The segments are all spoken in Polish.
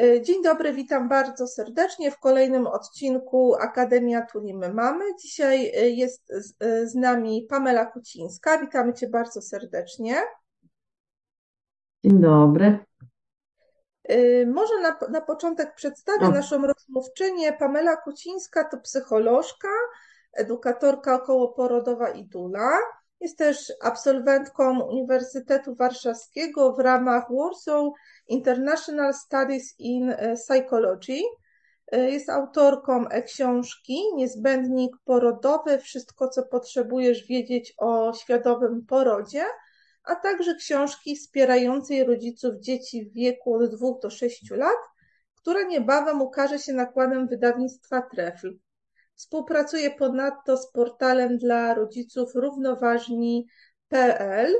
E, dzień dobry, witam bardzo serdecznie w kolejnym odcinku Akademia Tulimy Mamy. Dzisiaj e, jest z, e, z nami Pamela Kucińska. Witamy Cię bardzo serdecznie. Dzień dobry. Może na, na początek przedstawię naszą rozmówczynię. Pamela Kucińska to psycholożka, edukatorka okołoporodowa i dula. Jest też absolwentką Uniwersytetu Warszawskiego w ramach Warsaw International Studies in e, Psychology. E, jest autorką e-książki Niezbędnik porodowy, wszystko co potrzebujesz wiedzieć o świadomym porodzie, a także książki wspierającej rodziców dzieci w wieku od 2 do 6 lat, która niebawem ukaże się nakładem wydawnictwa Trefl. Współpracuje ponadto z portalem dla rodziców równoważni.pl.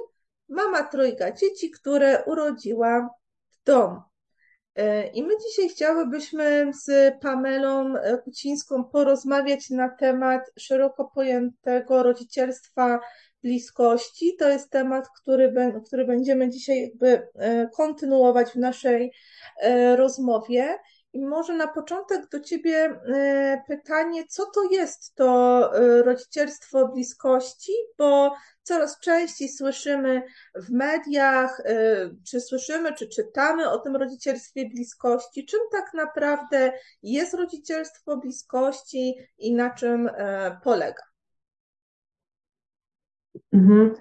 Mama trojga dzieci, które urodziła w domu. E, I my dzisiaj chciałybyśmy z Pamelą Kucińską porozmawiać na temat szeroko pojętego rodzicielstwa bliskości. To jest temat, który, który będziemy dzisiaj jakby e, kontynuować w naszej e, rozmowie. I może na początek do Ciebie e, pytanie, co to jest to e, rodzicielstwo bliskości, bo coraz częściej słyszymy w mediach, e, czy słyszymy, czy czytamy o tym rodzicielstwie bliskości. Czym tak naprawdę jest rodzicielstwo bliskości i na czym polega? Mhm.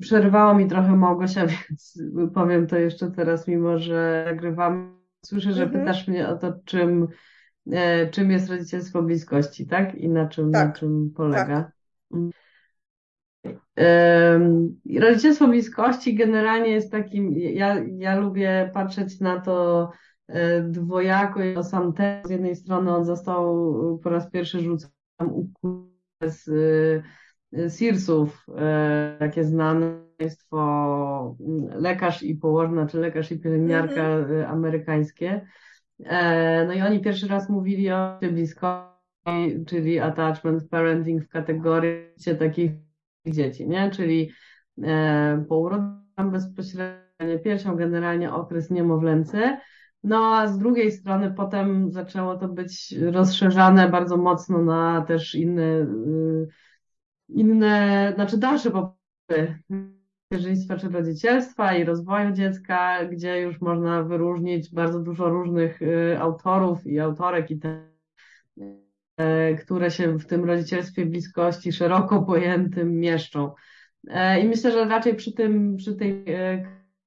Przerwało mi trochę Małgosia, więc powiem to jeszcze teraz, mimo że nagrywamy Słyszę, że mhm. pytasz mnie o to, czym, e, czym jest rodzicielstwo bliskości, tak? I na czym, tak. na czym polega. Tak. rodzicielstwo bliskości generalnie jest takim, ja, ja lubię patrzeć na to e, dwojako. Sam ten z jednej strony on został po raz pierwszy rzucony z e, Searsów, takie znane państwo lekarz i położna, czy lekarz i pielęgniarka mhm. amerykańskie. E, no i oni pierwszy raz mówili o bliskości, czyli attachment parenting w kategorii takich dzieci, nie? Czyli e, po urodzeniu bezpośrednio piersią, generalnie okres niemowlęcy. No a z drugiej strony potem zaczęło to być rozszerzane bardzo mocno na też inne, y, inne, znaczy dalsze macierzyństwa czy rodzicielstwa i rozwoju dziecka, gdzie już można wyróżnić bardzo dużo różnych y, autorów i autorek i te, y, które się w tym rodzicielstwie bliskości szeroko pojętym mieszczą. E, I myślę, że raczej przy tym, przy tej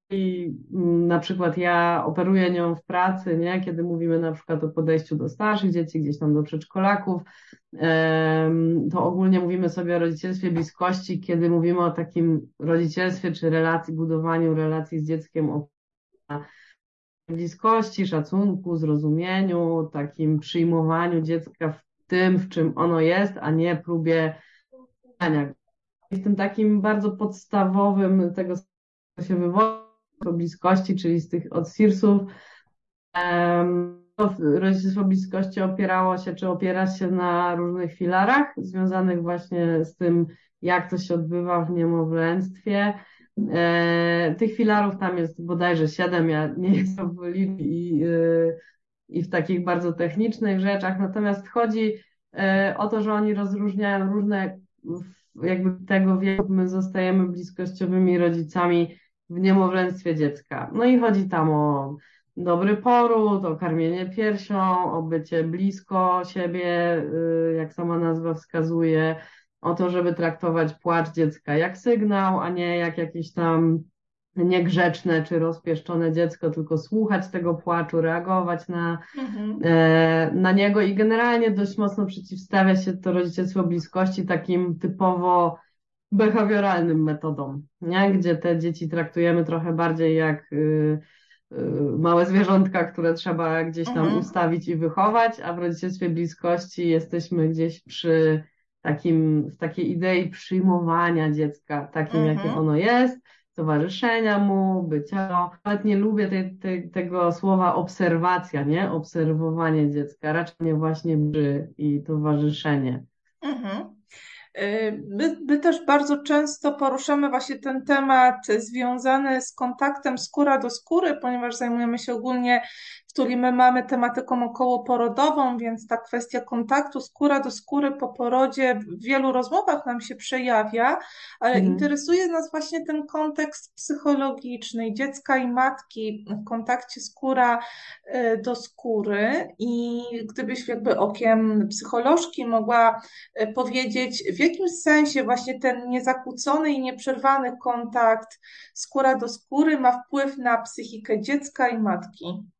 i mm, na przykład ja operuję nią w pracy, nie? kiedy mówimy na przykład o podejściu do starszych dzieci, gdzieś tam do przedszkolaków, to ogólnie mówimy sobie o rodzicielstwie bliskości, kiedy mówimy o takim rodzicielstwie czy relacji, budowaniu relacji z dzieckiem, o bliskości, szacunku, zrozumieniu, takim przyjmowaniu dziecka w tym, w czym ono jest, a nie próbie w tym takim bardzo podstawowym tego, co się wywodzi bliskości, czyli z tych od Sirsów. Rodzicielstwo bliskości opierało się, czy opiera się na różnych filarach związanych właśnie z tym, jak to się odbywa w niemowlęctwie. E, tych filarów tam jest bodajże siedem, ja nie jestem w i, e, i w takich bardzo technicznych rzeczach, natomiast chodzi e, o to, że oni rozróżniają różne, jakby tego wieku my zostajemy bliskościowymi rodzicami w niemowlęctwie dziecka. No i chodzi tam o dobry poród, o karmienie piersią, o bycie blisko siebie, y, jak sama nazwa wskazuje, o to, żeby traktować płacz dziecka jak sygnał, a nie jak jakieś tam niegrzeczne czy rozpieszczone dziecko, tylko słuchać tego płaczu, reagować na, mhm. e, na niego i generalnie dość mocno przeciwstawia się to rodzicielstwo bliskości takim typowo behawioralnym metodą, nie? gdzie te dzieci traktujemy trochę bardziej jak y, y, małe zwierzątka, które trzeba gdzieś tam mhm. ustawić i wychować, a w rodzicielstwie bliskości jesteśmy gdzieś przy takim, w takiej idei przyjmowania dziecka takim, mhm. jakie ono jest, towarzyszenia mu, bycia. Nawet nie lubię tej, tej, tego słowa obserwacja, nie? Obserwowanie dziecka, raczej nie właśnie brzy i towarzyszenie. Mhm. My, my też bardzo często poruszamy właśnie ten temat związany z kontaktem skóra do skóry, ponieważ zajmujemy się ogólnie której my mamy tematyką okołoporodową, więc ta kwestia kontaktu skóra do skóry po porodzie w wielu rozmowach nam się przejawia, ale mhm. interesuje nas właśnie ten kontekst psychologiczny dziecka i matki w kontakcie skóra e, do skóry i gdybyś jakby okiem psycholożki mogła e, powiedzieć, w jakim sensie właśnie ten niezakłócony i nieprzerwany kontakt skóra do skóry ma wpływ na psychikę dziecka i matki.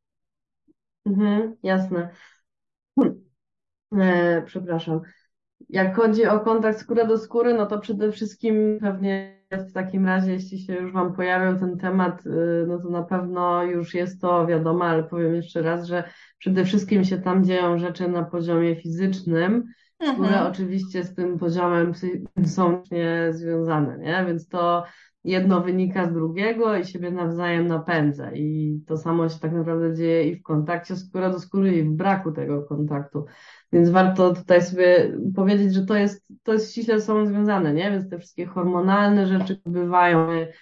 Mhm, jasne. E, przepraszam. Jak chodzi o kontakt skóra do skóry, no to przede wszystkim pewnie w takim razie, jeśli się już Wam pojawił ten temat, y, no to na pewno już jest to wiadomo, ale powiem jeszcze raz, że przede wszystkim się tam dzieją rzeczy na poziomie fizycznym, mhm. które oczywiście z tym poziomem są nie związane, nie? Więc to jedno wynika z drugiego i siebie nawzajem napędza. I to samo się tak naprawdę dzieje i w kontakcie skóra do skóry, i w braku tego kontaktu. Więc warto tutaj sobie powiedzieć, że to jest, to jest ściśle ze sobą związane, nie? Więc te wszystkie hormonalne rzeczy bywają. My,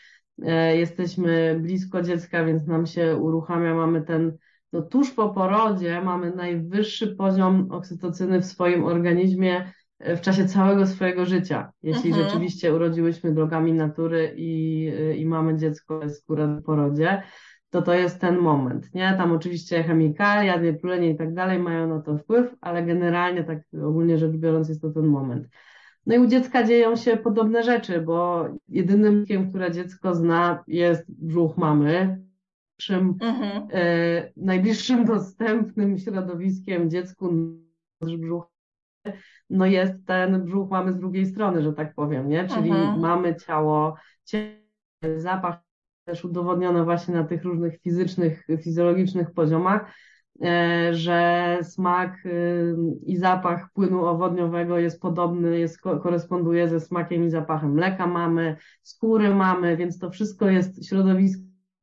e, jesteśmy blisko dziecka, więc nam się uruchamia, mamy ten, no tuż po porodzie mamy najwyższy poziom oksytocyny w swoim organizmie w czasie całego swojego życia. Jeśli mhm. rzeczywiście urodziłyśmy drogami natury i, i mamy dziecko skóra po porodzie, to to jest ten moment, nie? Tam oczywiście chemikalia, niepulenie i tak dalej mają na to wpływ, ale generalnie tak ogólnie rzecz biorąc jest to ten moment. No i u dziecka dzieją się podobne rzeczy, bo jedynym, które dziecko zna jest brzuch mamy. Najbliższym, mhm. e, najbliższym dostępnym środowiskiem dziecku brzuch no jest ten brzuch mamy z drugiej strony, że tak powiem, nie? Czyli mhm. mamy ciało, zapach też udowodniono właśnie na tych różnych fizycznych, fizjologicznych poziomach, e, że smak y, i zapach płynu owodniowego jest podobny, jest, koresponduje ze smakiem i zapachem mleka mamy, skóry mamy, więc to wszystko jest środowisko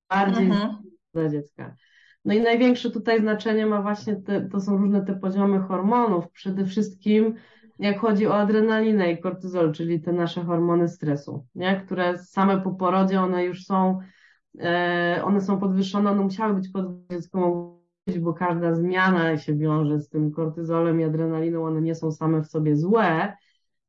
bardziej mhm. dla dziecka. No i największe tutaj znaczenie ma właśnie te, to są różne te poziomy hormonów. Przede wszystkim jak chodzi o adrenalinę i kortyzol, czyli te nasze hormony stresu, nie? które same po porodzie one już są, e, one są podwyższone, one musiały być podwyższone, bo każda zmiana się wiąże z tym kortyzolem i adrenaliną, one nie są same w sobie złe,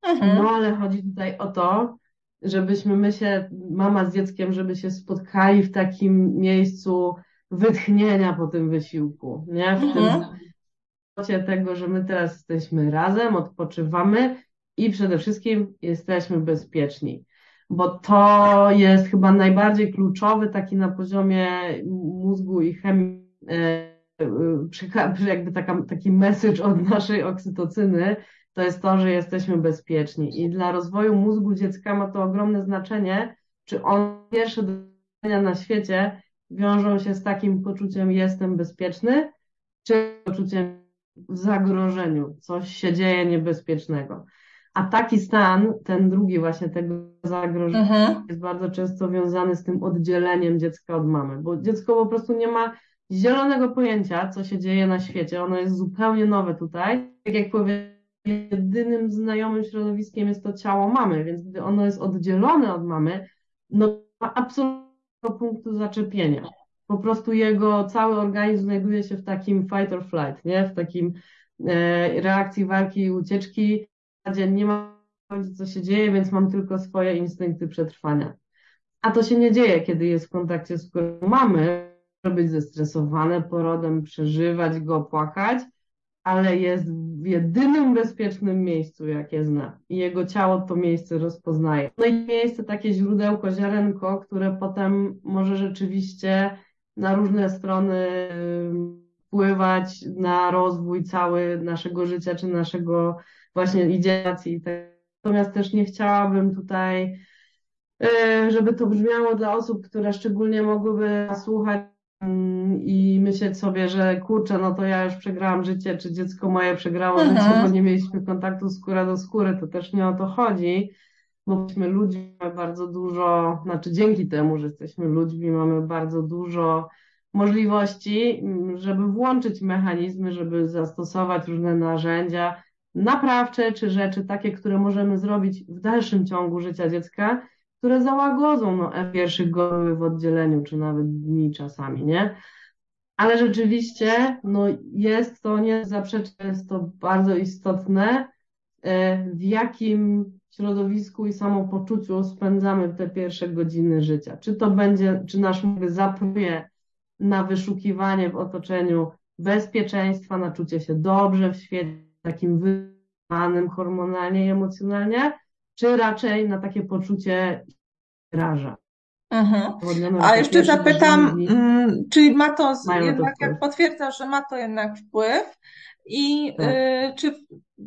mhm. no ale chodzi tutaj o to, żebyśmy my się, mama z dzieckiem, żeby się spotkali w takim miejscu, wytchnienia po tym wysiłku, nie? W mhm. tym tego, że my teraz jesteśmy razem, odpoczywamy i przede wszystkim jesteśmy bezpieczni. Bo to jest chyba najbardziej kluczowy taki na poziomie mózgu i chemii, e, jakby taka, taki message od naszej oksytocyny, to jest to, że jesteśmy bezpieczni. I dla rozwoju mózgu dziecka ma to ogromne znaczenie, czy on pierwsze doświadczenia na świecie wiążą się z takim poczuciem jestem bezpieczny, czy poczuciem w zagrożeniu, coś się dzieje niebezpiecznego. A taki stan, ten drugi właśnie tego zagrożenia mhm. jest bardzo często wiązany z tym oddzieleniem dziecka od mamy, bo dziecko po prostu nie ma zielonego pojęcia, co się dzieje na świecie. Ono jest zupełnie nowe tutaj. Tak jak powiem, jedynym znajomym środowiskiem jest to ciało mamy, więc gdy ono jest oddzielone od mamy, no ma absolutnie punktu zaczepienia. Po prostu jego cały organizm znajduje się w takim fight or flight, nie? W takim e, reakcji walki i ucieczki. Nie ma co się dzieje, więc mam tylko swoje instynkty przetrwania. A to się nie dzieje, kiedy jest w kontakcie z którą mamy, być zestresowane porodem, przeżywać go, płakać, ale jest w jedynym bezpiecznym miejscu, jakie zna. I jego ciało to miejsce rozpoznaje. No i miejsce, takie źródełko, ziarenko, które potem może rzeczywiście na różne strony wpływać na rozwój cały naszego życia, czy naszego właśnie idziacji. Natomiast też nie chciałabym tutaj, e, żeby to brzmiało dla osób, które szczególnie mogłyby słuchać i myśleć sobie, że kurczę, no to ja już przegrałam życie, czy dziecko moje przegrało mhm. życie, bo nie mieliśmy kontaktu skóra do skóry, to też nie o to chodzi, bo jesteśmy ludźmi, mamy bardzo dużo, znaczy dzięki temu, że jesteśmy ludźmi, mamy bardzo dużo możliwości, żeby włączyć mechanizmy, żeby zastosować różne narzędzia, naprawcze, czy rzeczy takie, które możemy zrobić w dalszym ciągu życia dziecka, które załagodzą no, pierwszych goły w oddzieleniu, czy nawet dni czasami, nie? Ale rzeczywiście, no jest to niezaprzeczne, jest to bardzo istotne, e, w jakim środowisku i samopoczuciu spędzamy te pierwsze godziny życia. Czy to będzie, czy nasz mózg zapruje na wyszukiwanie w otoczeniu bezpieczeństwa, na czucie się dobrze w świecie, takim wymanym hormonalnie i emocjonalnie, czy raczej na takie poczucie raża. Mhm. A jeszcze zapytam, mm, czy ma to jednak, jak potwierdzasz, że ma to jednak wpływ i tak. y, czy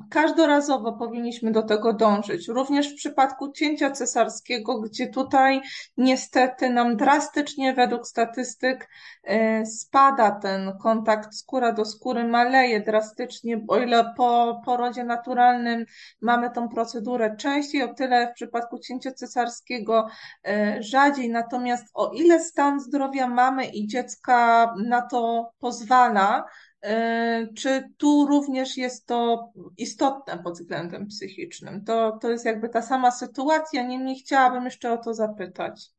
każdorazowo powinniśmy do tego dążyć. Również w przypadku cięcia cesarskiego, gdzie tutaj niestety nam drastycznie według statystyk e, spada ten kontakt skóra do skóry, maleje drastycznie, o ile po porodzie naturalnym mamy tą procedurę częściej, o tyle w przypadku cięcia cesarskiego e, rzadziej. Natomiast o ile stan zdrowia mamy i dziecka na to pozwala, czy tu również jest to istotne pod względem psychicznym? To, to jest jakby ta sama sytuacja, niemniej chciałabym jeszcze o to zapytać.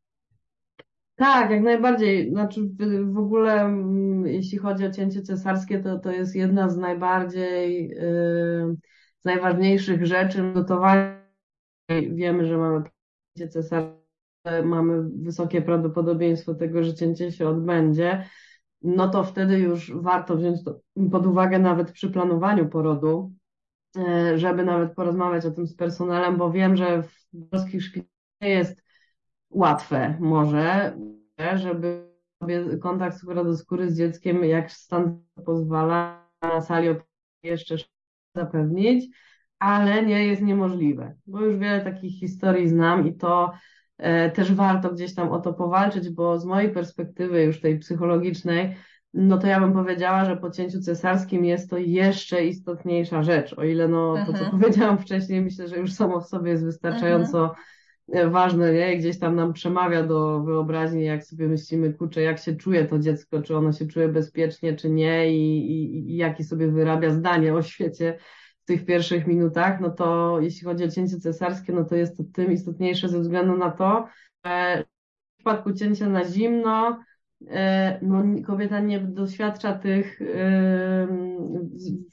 Tak, jak najbardziej. Znaczy w, w ogóle mm, jeśli chodzi o cięcie cesarskie, to, to jest jedna z najbardziej, yy, z najważniejszych rzeczy gotowania. Wiemy, że mamy cięcie cesarskie, mamy wysokie prawdopodobieństwo tego, że cięcie się odbędzie no to wtedy już warto wziąć to pod uwagę nawet przy planowaniu porodu, e, żeby nawet porozmawiać o tym z personelem, bo wiem, że w polskich szpitalach jest łatwe może, żeby sobie kontakt skóra do skóry z dzieckiem, jak stan pozwala na sali jeszcze zapewnić, ale nie jest niemożliwe, bo już wiele takich historii znam i to też warto gdzieś tam o to powalczyć, bo z mojej perspektywy już tej psychologicznej, no to ja bym powiedziała, że po cięciu cesarskim jest to jeszcze istotniejsza rzecz, o ile no to, co mhm. powiedziałam wcześniej, myślę, że już samo w sobie jest wystarczająco mhm. ważne, nie? Gdzieś tam nam przemawia do wyobraźni, jak sobie myślimy, kurczę, jak się czuje to dziecko, czy ono się czuje bezpiecznie, czy nie i, i, i jaki sobie wyrabia zdanie o świecie tych pierwszych minutach, no to jeśli chodzi o cięcie cesarskie, no to jest to tym istotniejsze ze względu na to, że w przypadku cięcia na zimno, e, no, kobieta nie doświadcza tych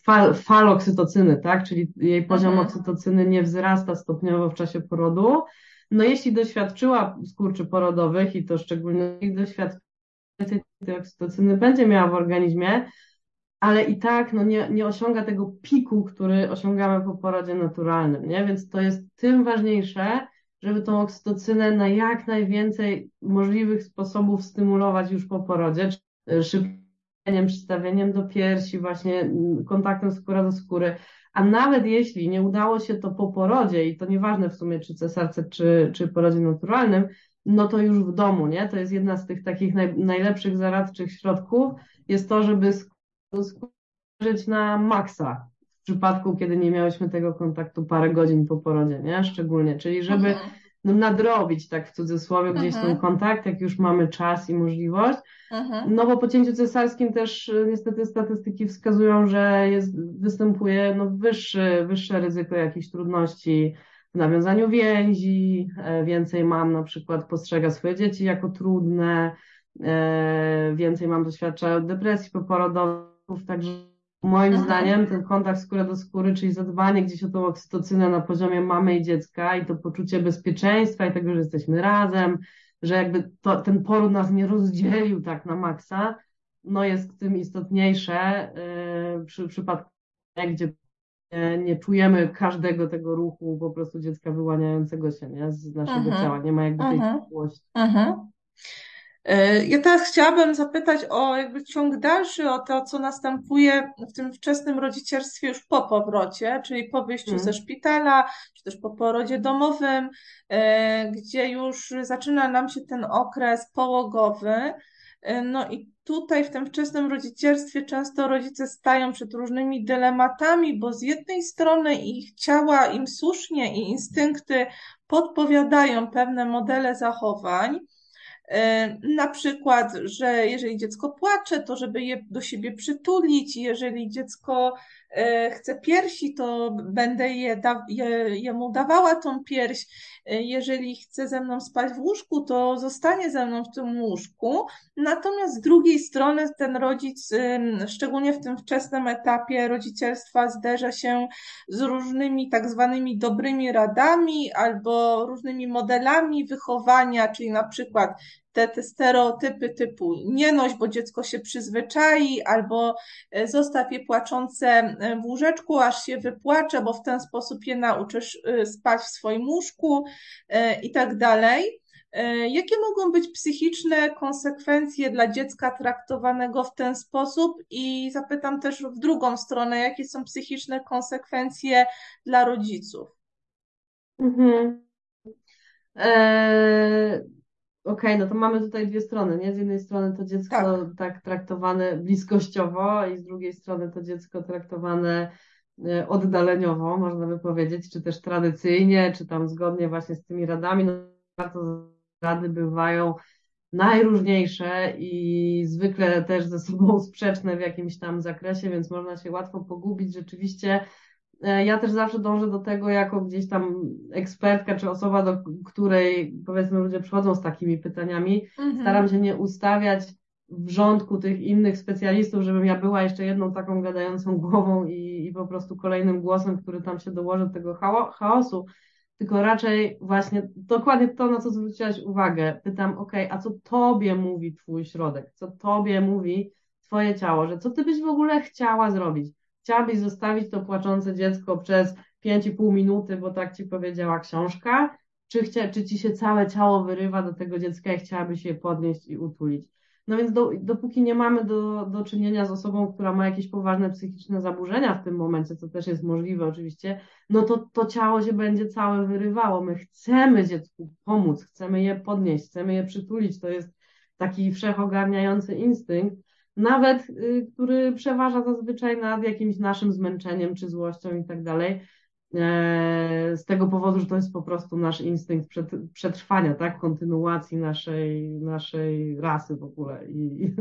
fal, fal oksytocyny, tak? Czyli jej poziom mhm. oksytocyny nie wzrasta stopniowo w czasie porodu. No jeśli doświadczyła skurczy porodowych i to szczególnie ich doświadczenie tej oksytocyny będzie miała w organizmie, ale i tak no, nie, nie osiąga tego piku, który osiągamy po porodzie naturalnym, nie? Więc to jest tym ważniejsze, żeby tą oksytocynę na jak najwięcej możliwych sposobów stymulować już po porodzie, szybkim przystawieniem do piersi, właśnie mm, kontaktem skóra do skóry, a nawet jeśli nie udało się to po porodzie i to nieważne w sumie czy cesarce, czy, czy porodzie naturalnym, no to już w domu, nie? To jest jedna z tych takich naj, najlepszych zaradczych środków, jest to, żeby spojrzeć na maksa w przypadku, kiedy nie miałyśmy tego kontaktu parę godzin po porodzie, nie? Szczególnie, czyli żeby mhm. no, nadrobić, tak w cudzysłowie, gdzieś ten mhm. kontakt, jak już mamy czas i możliwość. Mhm. No bo po cięciu cesarskim też y, niestety statystyki wskazują, że jest, występuje no, wyższy, wyższe ryzyko jakichś trudności w nawiązaniu więzi, e, więcej mam na przykład postrzega swoje dzieci jako trudne, e, więcej mam doświadcza depresji poporodowej, Także moim Aha. zdaniem ten kontakt skóra do skóry, czyli zadbanie gdzieś o tą oksytocynę na poziomie mamy i dziecka i to poczucie bezpieczeństwa i tego, że jesteśmy razem, że jakby to, ten poród nas nie rozdzielił tak na maksa, no jest tym istotniejsze yy, przy przypadku, gdzie nie, czujemy każdego tego ruchu po prostu dziecka wyłaniającego się nie, z naszego Aha. ciała, nie ma jakby tej czułości. E, ja teraz chciałabym zapytać o jakby ciąg dalszy, o to, co następuje w tym wczesnym rodzicielstwie już po powrocie, czyli po wyjściu hmm. ze szpitala, czy też po porodzie domowym, e, gdzie już zaczyna nam się ten okres połogowy. E, no i tutaj w tym wczesnym rodzicielstwie często rodzice stają przed różnymi dylematami, bo z jednej strony ich ciała im słusznie i instynkty podpowiadają pewne modele zachowań, Na przykład, że jeżeli dziecko płacze, to żeby je do siebie przytulić, jeżeli dziecko chce piersi, to będę je da, je, jemu dawała tą pierś. Jeżeli chce ze mną spać w łóżku, to zostanie ze mną w tym łóżku. Natomiast z drugiej strony ten rodzic, szczególnie w tym wczesnym etapie rodzicielstwa, zderza się z różnymi tak zwanymi dobrymi radami albo różnymi modelami wychowania, czyli na przykład te, te stereotypy typu nie noś, bo dziecko się przyzwyczai, albo e, zostaw je płaczące e, w łóżeczku, aż się wypłacze, bo w ten sposób je nauczysz e, spać w swoim łóżku i tak dalej. Jakie mogą być psychiczne konsekwencje dla dziecka traktowanego w ten sposób? I zapytam też w drugą stronę, jakie są psychiczne konsekwencje dla rodziców? Mhm. Eee, Okej, okay, no to mamy tutaj dwie strony, nie? Z jednej strony to dziecko tak. tak traktowane bliskościowo i z drugiej strony to dziecko traktowane e, oddaleniowo, można by powiedzieć, czy też tradycyjnie, czy tam zgodnie właśnie z tymi radami. No, bardzo rady bywają najróżniejsze i zwykle też ze sobą sprzeczne w jakimś tam zakresie, więc można się łatwo pogubić. Rzeczywiście ja też zawsze dążę do tego, jako gdzieś tam ekspertka czy osoba, do której powiedzmy ludzie przychodzą z takimi pytaniami, mhm. staram się nie ustawiać w rządku tych innych specjalistów, żebym ja była jeszcze jedną taką gadającą głową i, i po prostu kolejnym głosem, który tam się dołoży do tego chaosu, tylko raczej właśnie dokładnie to, na co zwróciłaś uwagę. Pytam, ok, a co tobie mówi twój środek? Co tobie mówi twoje ciało? Że co ty byś w ogóle chciała zrobić? Chciałabyś zostawić to płaczące dziecko przez 5,5 minuty, bo tak ci powiedziała książka, czy, chcia, czy ci się całe ciało wyrywa do tego dziecka i chciałabyś je podnieść i utulić. No więc do, dopóki nie mamy do, do czynienia z osobą, która ma jakieś poważne psychiczne zaburzenia w tym momencie, co też jest możliwe oczywiście, no to to ciało się będzie całe wyrywało. My chcemy dziecku pomóc, chcemy je podnieść, chcemy je przytulić. To jest taki wszechogarniający instynkt, nawet y, który przeważa zazwyczaj nad jakimś naszym zmęczeniem czy złością i tak dalej. E, z tego powodu, że to jest po prostu nasz instynkt przetrwania, tak? Kontynuacji naszej, naszej rasy w ogóle i,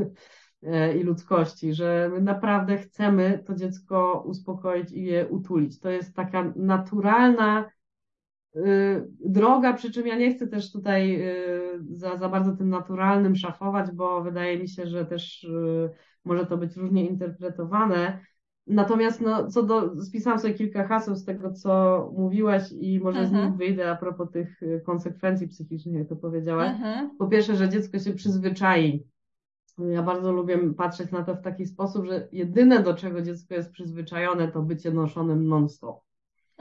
e, i ludzkości, że my naprawdę chcemy to dziecko uspokoić i je utulić. To jest taka naturalna droga, przy czym ja nie chcę też tutaj y, za, za bardzo tym naturalnym szafować, bo wydaje mi się, że też y, może to być różnie interpretowane. Natomiast no, co do, spisałam sobie kilka haseł z tego, co mówiłaś i może mhm. z nich wyjdę a propos tych konsekwencji psychicznych, jak to powiedziałaś. Mhm. Po pierwsze, że dziecko się przyzwyczai. Ja bardzo lubię patrzeć na to w taki sposób, że jedyne do czego dziecko jest przyzwyczajone to bycie noszonym non-stop.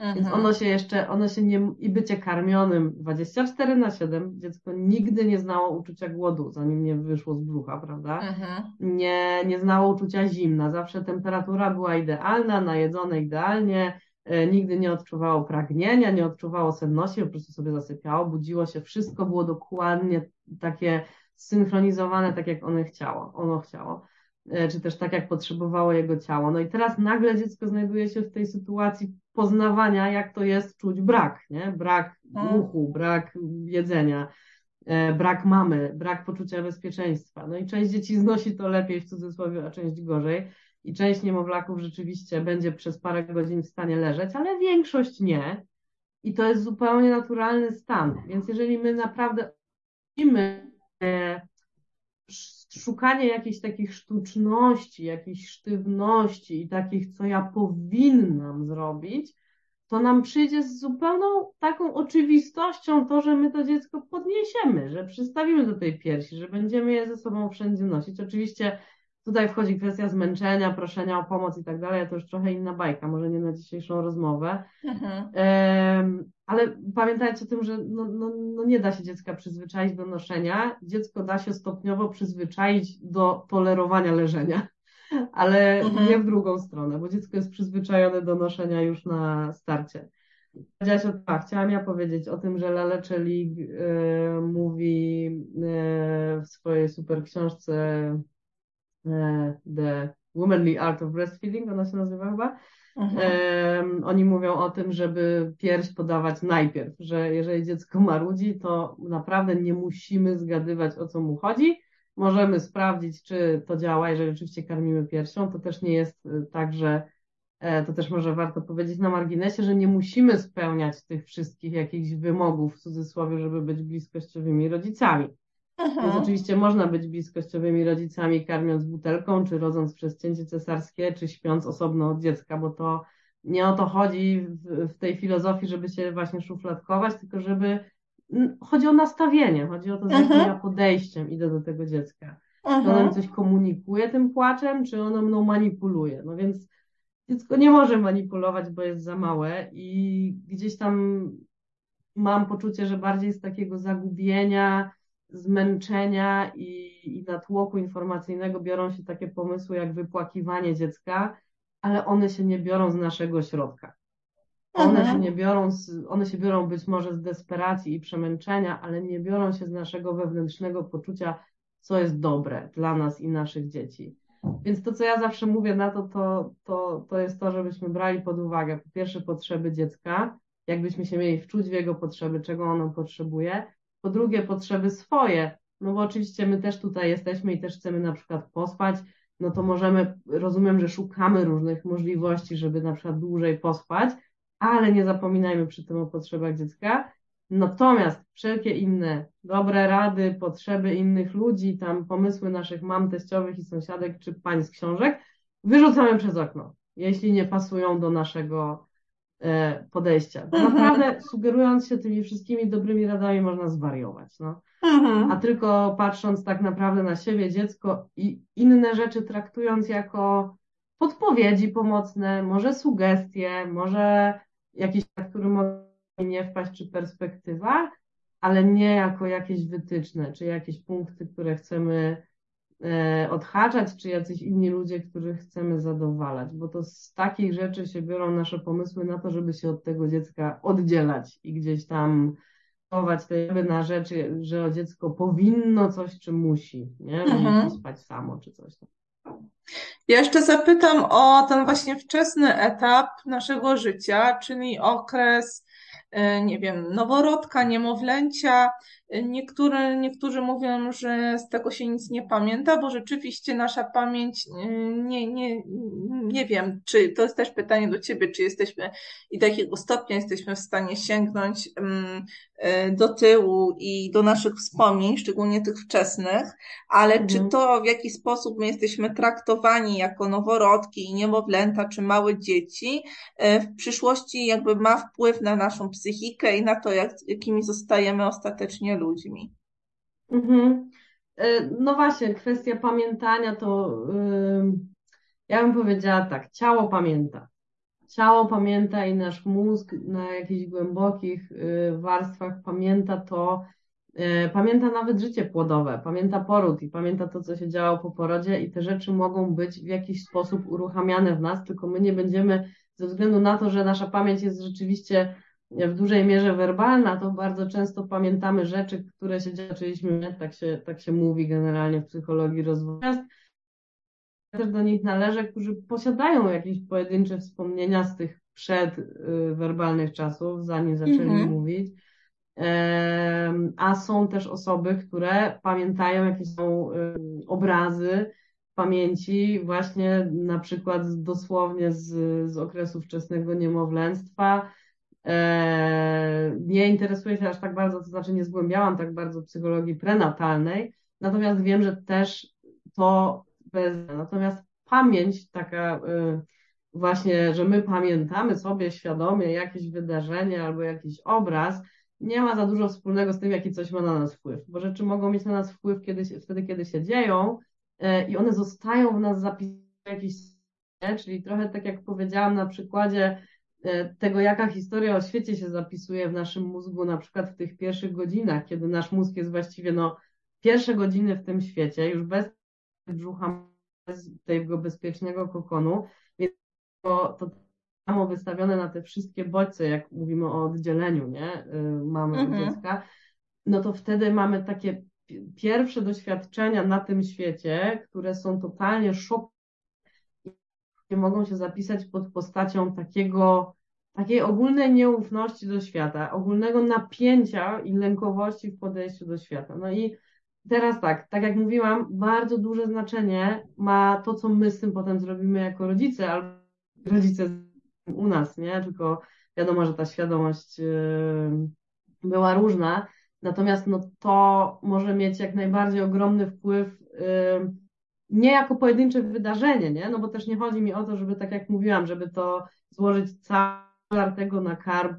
Więc mhm. ono się jeszcze, ono się nie, i bycie karmionym 24 na 7, dziecko nigdy nie znało uczucia głodu, zanim nie wyszło z brzucha, prawda? Mhm. Nie, nie znało uczucia zimna, zawsze temperatura była idealna, najedzone idealnie, e, nigdy nie odczuwało pragnienia, nie odczuwało senności, po prostu sobie zasypiało, budziło się, wszystko było dokładnie takie synchronizowane, tak jak ono chciało, ono chciało. E, czy też tak, jak potrzebowało jego ciało. No i teraz nagle dziecko znajduje się w tej sytuacji poznawania, jak to jest czuć brak, nie? Brak tak. ruchu, brak jedzenia, e, brak mamy, brak poczucia bezpieczeństwa. No i część dzieci znosi to lepiej w cudzysłowie, a część gorzej. I część niemowlaków rzeczywiście będzie przez parę godzin w stanie leżeć, ale większość nie. I to jest zupełnie naturalny stan. Więc jeżeli my naprawdę musimy szukanie jakichś takich sztuczności, jakichś sztywności i takich, co ja powinnam zrobić, to nam przyjdzie z zupełną taką oczywistością to, że my to dziecko podniesiemy, że przystawimy do tej piersi, że będziemy je ze sobą wszędzie nosić. Oczywiście tutaj wchodzi kwestia zmęczenia, proszenia o pomoc i tak dalej, to już trochę inna bajka, może nie na dzisiejszą rozmowę. Mhm. Ale pamiętajcie o tym, że no, no, no nie da się dziecka przyzwyczaić do noszenia. Dziecko da się stopniowo przyzwyczaić do tolerowania leżenia, ale mhm. nie w drugą stronę, bo dziecko jest przyzwyczajone do noszenia już na starcie. Powiedziałaś o tak, chciałam ja powiedzieć o tym, że Lalecze League y, mówi y, w swojej super książce The Womanly Art of Breastfeeding, ona się nazywa chyba. Mhm. oni mówią o tym, żeby pierś podawać najpierw, że jeżeli dziecko marudzi, to naprawdę nie musimy zgadywać o co mu chodzi. Możemy sprawdzić, czy to działa, jeżeli oczywiście karmimy piersią. To też nie jest y, tak, że e, to też może warto powiedzieć na marginesie, że nie musimy spełniać tych wszystkich jakichś wymogów w cudzysłowie, żeby być bliskościowymi rodzicami. Aha. Więc oczywiście można być bliskościowymi rodzicami, karmiąc butelką, czy rodząc przez cięcie cesarskie, czy śpiąc osobno od dziecka, bo to nie o to chodzi w, w tej filozofii, żeby się właśnie szufladkować, tylko żeby chodzi o nastawienie, chodzi o to, z jakim ja podejściem idę do tego dziecka. Czy ono mi coś komunikuje tym płaczem, czy ono mną manipuluje. No więc dziecko nie może manipulować, bo jest za małe i gdzieś tam mam poczucie, że bardziej z takiego zagubienia, zmęczenia i, i natłoku informacyjnego biorą się takie pomysły jak wypłakiwanie dziecka, ale one się nie biorą z naszego środka. One mhm. się nie biorą, z, one się biorą być może z desperacji i przemęczenia, ale nie biorą się z naszego wewnętrznego poczucia, co jest dobre dla nas i naszych dzieci. Więc to, co ja zawsze mówię na to, to, to, to jest to, żebyśmy brali pod uwagę po pierwsze potrzeby dziecka, jakbyśmy się mieli wczuć w jego potrzeby, czego ono potrzebuje, po drugie potrzeby swoje, no bo oczywiście my też tutaj jesteśmy i też chcemy na przykład pospać, no to możemy, rozumiem, że szukamy różnych możliwości, żeby na przykład dłużej pospać, ale nie zapominajmy przy tym o potrzebach dziecka. Natomiast wszelkie inne dobre rady, potrzeby innych ludzi, tam pomysły naszych mam teściowych i sąsiadek czy pań z książek, wyrzucamy przez okno, jeśli nie pasują do naszego podejścia. Bo mhm. naprawdę sugerując się tymi wszystkimi dobrymi radami można zwariować. No. Mhm. A tylko patrząc tak naprawdę na siebie, dziecko i inne rzeczy traktując jako podpowiedzi pomocne, może sugestie, może jakieś, na który może nie wpaść, czy perspektywa, ale nie jako jakieś wytyczne, czy jakieś punkty, które chcemy E, odhaczać, czy jacyś inni ludzie, których chcemy zadowalać, bo to z takich rzeczy się biorą nasze pomysły na to, żeby się od tego dziecka oddzielać i gdzieś tam chować te na rzeczy, że dziecko powinno coś, czy musi, nie? Mhm. Musi spać samo, czy coś tam. Ja jeszcze zapytam o ten właśnie wczesny etap naszego życia, czyli okres, e, nie wiem, noworodka, niemowlęcia, Niektóre, niektórzy mówią, że z tego się nic nie pamięta, bo rzeczywiście nasza pamięć, y, nie, nie, nie wiem, czy to jest też pytanie do Ciebie, czy jesteśmy i do jakiego stopnia jesteśmy w stanie sięgnąć mm, do tyłu i do naszych wspomnień, szczególnie tych wczesnych, ale mhm. czy to w jaki sposób my jesteśmy traktowani jako noworodki i niemowlęta, czy małe dzieci, w przyszłości jakby ma wpływ na naszą psychikę i na to, jak, jakimi zostajemy ostatecznie ludźmi. Mhm. E, no właśnie, kwestia pamiętania to ja bym powiedziała tak, ciało pamięta. Ciało pamięta i nasz mózg na jakichś głębokich yy, warstwach pamięta to, yy, pamięta nawet życie płodowe, pamięta poród i pamięta to, co się działo po porodzie i te rzeczy mogą być w jakiś sposób uruchamiane w nas, tylko my nie będziemy, ze względu na to, że nasza pamięć jest rzeczywiście w dużej mierze werbalna, to bardzo często pamiętamy rzeczy, które się zaczęliśmy, tak się, tak się mówi generalnie w psychologii rozwoju. Też do nich należę, którzy posiadają jakieś pojedyncze wspomnienia z tych przedwerbalnych czasów, zanim zaczęli mhm. mówić. A są też osoby, które pamiętają jakieś są obrazy w pamięci, właśnie na przykład dosłownie z, z okresu wczesnego niemowlęctwa, nie interesuję się aż tak bardzo, to znaczy nie zgłębiałam tak bardzo psychologii prenatalnej, natomiast wiem, że też to bez, natomiast pamięć taka y, właśnie, że my pamiętamy sobie świadomie jakieś wydarzenie albo jakiś obraz, nie ma za dużo wspólnego z tym, jaki coś ma na nas wpływ, bo rzeczy mogą mieć na nas wpływ kiedy, wtedy, kiedy się dzieją e, i one zostają w nas zapisane jakiś, czyli trochę tak jak powiedziałam na przykładzie E, tego, jaka historia o świecie się zapisuje w naszym mózgu, na przykład w tych pierwszych godzinach, kiedy nasz mózg jest właściwie no, pierwsze godziny w tym świecie, już bez brzucha, bez tego bezpiecznego kokonu, więc to, to samo wystawione na te wszystkie bodźce, jak mówimy o oddzieleniu, nie, y, mamy mhm. dziecka, no to wtedy mamy takie pierwsze doświadczenia na tym świecie, które są totalnie szok mogą się zapisać pod postacią takiego, takiej ogólnej nieufności do świata, ogólnego napięcia i lękowości w podejściu do świata. No i teraz tak, tak jak mówiłam, bardzo duże znaczenie ma to, co my z tym potem zrobimy jako rodzice, albo rodzice u nas, nie? Tylko wiadomo, że ta świadomość yy, była różna. Natomiast no, to może mieć jak najbardziej ogromny wpływ yy, nie jako pojedyncze wydarzenie, nie? No bo też nie chodzi mi o to, żeby tak jak mówiłam, żeby to złożyć cały tego na karb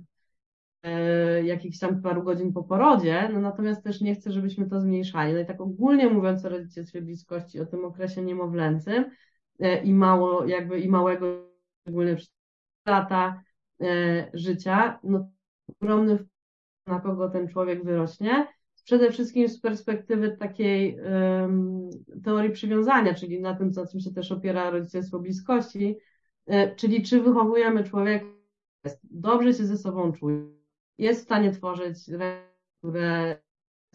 e, jakichś tam paru godzin po porodzie, no natomiast też nie chcę, żebyśmy to zmniejszali. No i tak ogólnie mówiąc o rodzicielstwie bliskości, o tym okresie niemowlęcym e, i mało, jakby i małego, szczególnie przez lata e, życia, no ogromny wpływ na kogo ten człowiek wyrośnie, przede wszystkim z perspektywy takiej um, teorii przywiązania, czyli na tym, co czym się też opiera rodzicielstwo bliskości, y, czyli czy wychowujemy człowieka, dobrze się ze sobą czuje, jest w stanie tworzyć relacje, które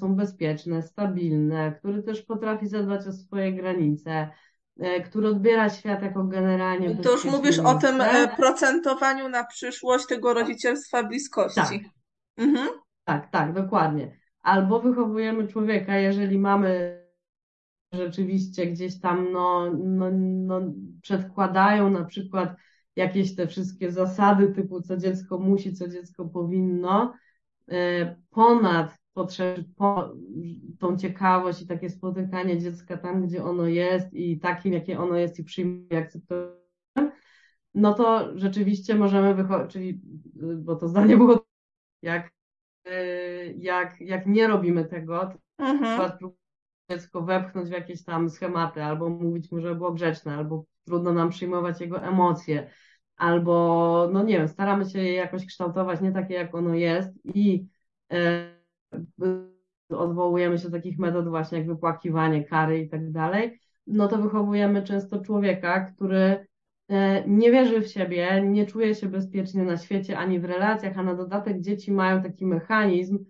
są bezpieczne, stabilne, który też potrafi zadbać o swoje granice, y, który odbiera świat jako generalnie. To już mówisz o tym e, procentowaniu na przyszłość tego rodzicielstwa bliskości. Tak. Mhm. Tak, tak, dokładnie albo wychowujemy człowieka, jeżeli mamy rzeczywiście gdzieś tam no, no, no, przedkładają na przykład jakieś te wszystkie zasady typu co dziecko musi, co dziecko powinno, y, ponad potrzeby, po, tą ciekawość i takie spotykanie dziecka tam, gdzie ono jest i takim, jakie ono jest i przyjmuje, akceptuje, no to rzeczywiście możemy wychodzić, czyli, y, bo to zdanie było jak jak, jak nie robimy tego, to mhm. dziecko wepchnąć w jakieś tam schematy, albo mówić mu, że było grzeczne, albo trudno nam przyjmować jego emocje, albo, no nie wiem, staramy się je jakoś kształtować nie takie, jak ono jest i e, odwołujemy się do takich metod właśnie jak wypłakiwanie, kary i tak dalej, no to wychowujemy często człowieka, który nie wierzy w siebie, nie czuje się bezpiecznie na świecie ani w relacjach, a na dodatek dzieci mają taki mechanizm,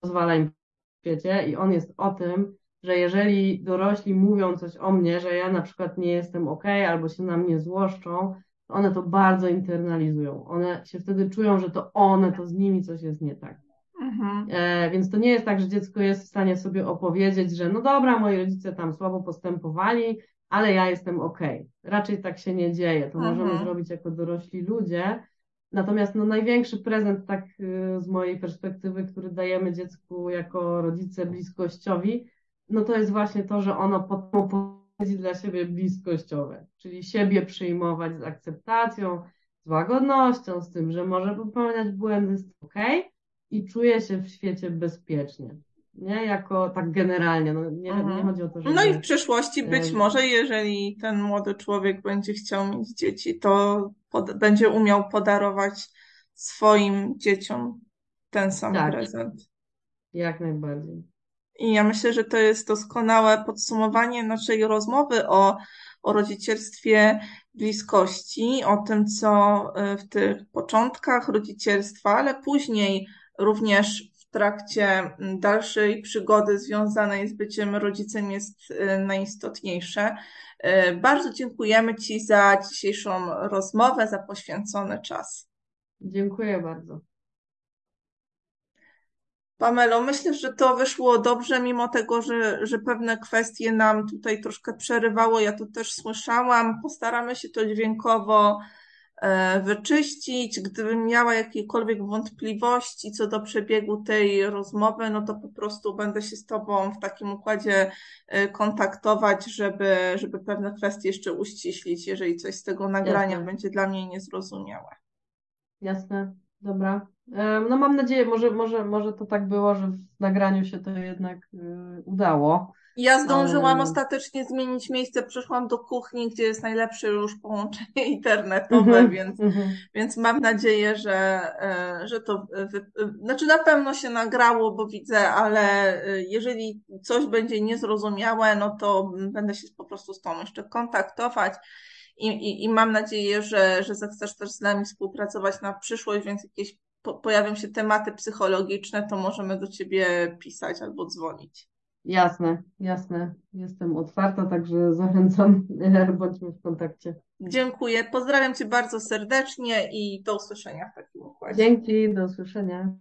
pozwala im w świecie i on jest o tym, że jeżeli dorośli mówią coś o mnie, że ja na przykład nie jestem ok, albo się na mnie złoszczą, one to bardzo internalizują. One się wtedy czują, że to one, to z nimi coś jest nie tak. Mhm. E, więc to nie jest tak, że dziecko jest w stanie sobie opowiedzieć, że no dobra, moi rodzice tam słabo postępowali, ale ja jestem ok. Raczej tak się nie dzieje. To możemy mhm. zrobić jako dorośli ludzie. Natomiast no, największy prezent, tak y, z mojej perspektywy, który dajemy dziecku jako rodzice bliskościowi, no to jest właśnie to, że ono podpowiedzi dla siebie bliskościowe, czyli siebie przyjmować z akceptacją, z łagodnością, z tym, że może popełniać błędy, jest ok i czuje się w świecie bezpiecznie nie? Jako tak generalnie, no, nie, mhm. nie chodzi o to, że... No i w przyszłości być może, jeżeli ten młody człowiek będzie chciał mieć dzieci, to pod, będzie umiał podarować swoim dzieciom ten sam tak. prezent. Jak najbardziej. I ja myślę, że to jest doskonałe podsumowanie naszej rozmowy o, o rodzicielstwie bliskości, o tym, co e, w tych początkach rodzicielstwa, ale później również trakcie mm, dalszej przygody związanej z byciem rodzicem jest y, najistotniejsze. Y, bardzo dziękujemy Ci za dzisiejszą rozmowę, za poświęcony czas. Dziękuję bardzo. Pamelo, myślę, że to wyszło dobrze, mimo tego, że, że pewne kwestie nam tutaj troszkę przerywało. Ja to też słyszałam. Postaramy się to dźwiękowo wyczyścić. Gdybym miała jakiekolwiek wątpliwości co do przebiegu tej rozmowy, no to po prostu będę się z Tobą w takim układzie e, kontaktować, żeby, żeby pewne kwestie jeszcze uściślić, jeżeli coś z tego nagrania Jasne. będzie dla mnie niezrozumiałe. Jasne, dobra. E, no mam nadzieję, może, może, może to tak było, że w nagraniu się to jednak udało. Ja zdążyłam um... ostatecznie zmienić miejsce, przeszłam do kuchni, gdzie jest najlepsze już połączenie internetowe, mm -hmm, więc, mm -hmm. więc mam nadzieję, że, e, że to, znaczy na pewno się nagrało, bo widzę, ale e, jeżeli coś będzie niezrozumiałe, no to będę się po prostu z tą jeszcze kontaktować. I, i, i mam nadzieję, że, że zechcesz też z nami współpracować na przyszłość, więc jakieś po, pojawią się tematy psychologiczne, to możemy do ciebie pisać albo dzwonić. Jasne, jasne. Jestem otwarta, także zachęcam, bądźmy w kontakcie. Dziękuję. Pozdrawiam Cię bardzo serdecznie i do usłyszenia w takim układzie. Dzięki, do usłyszenia.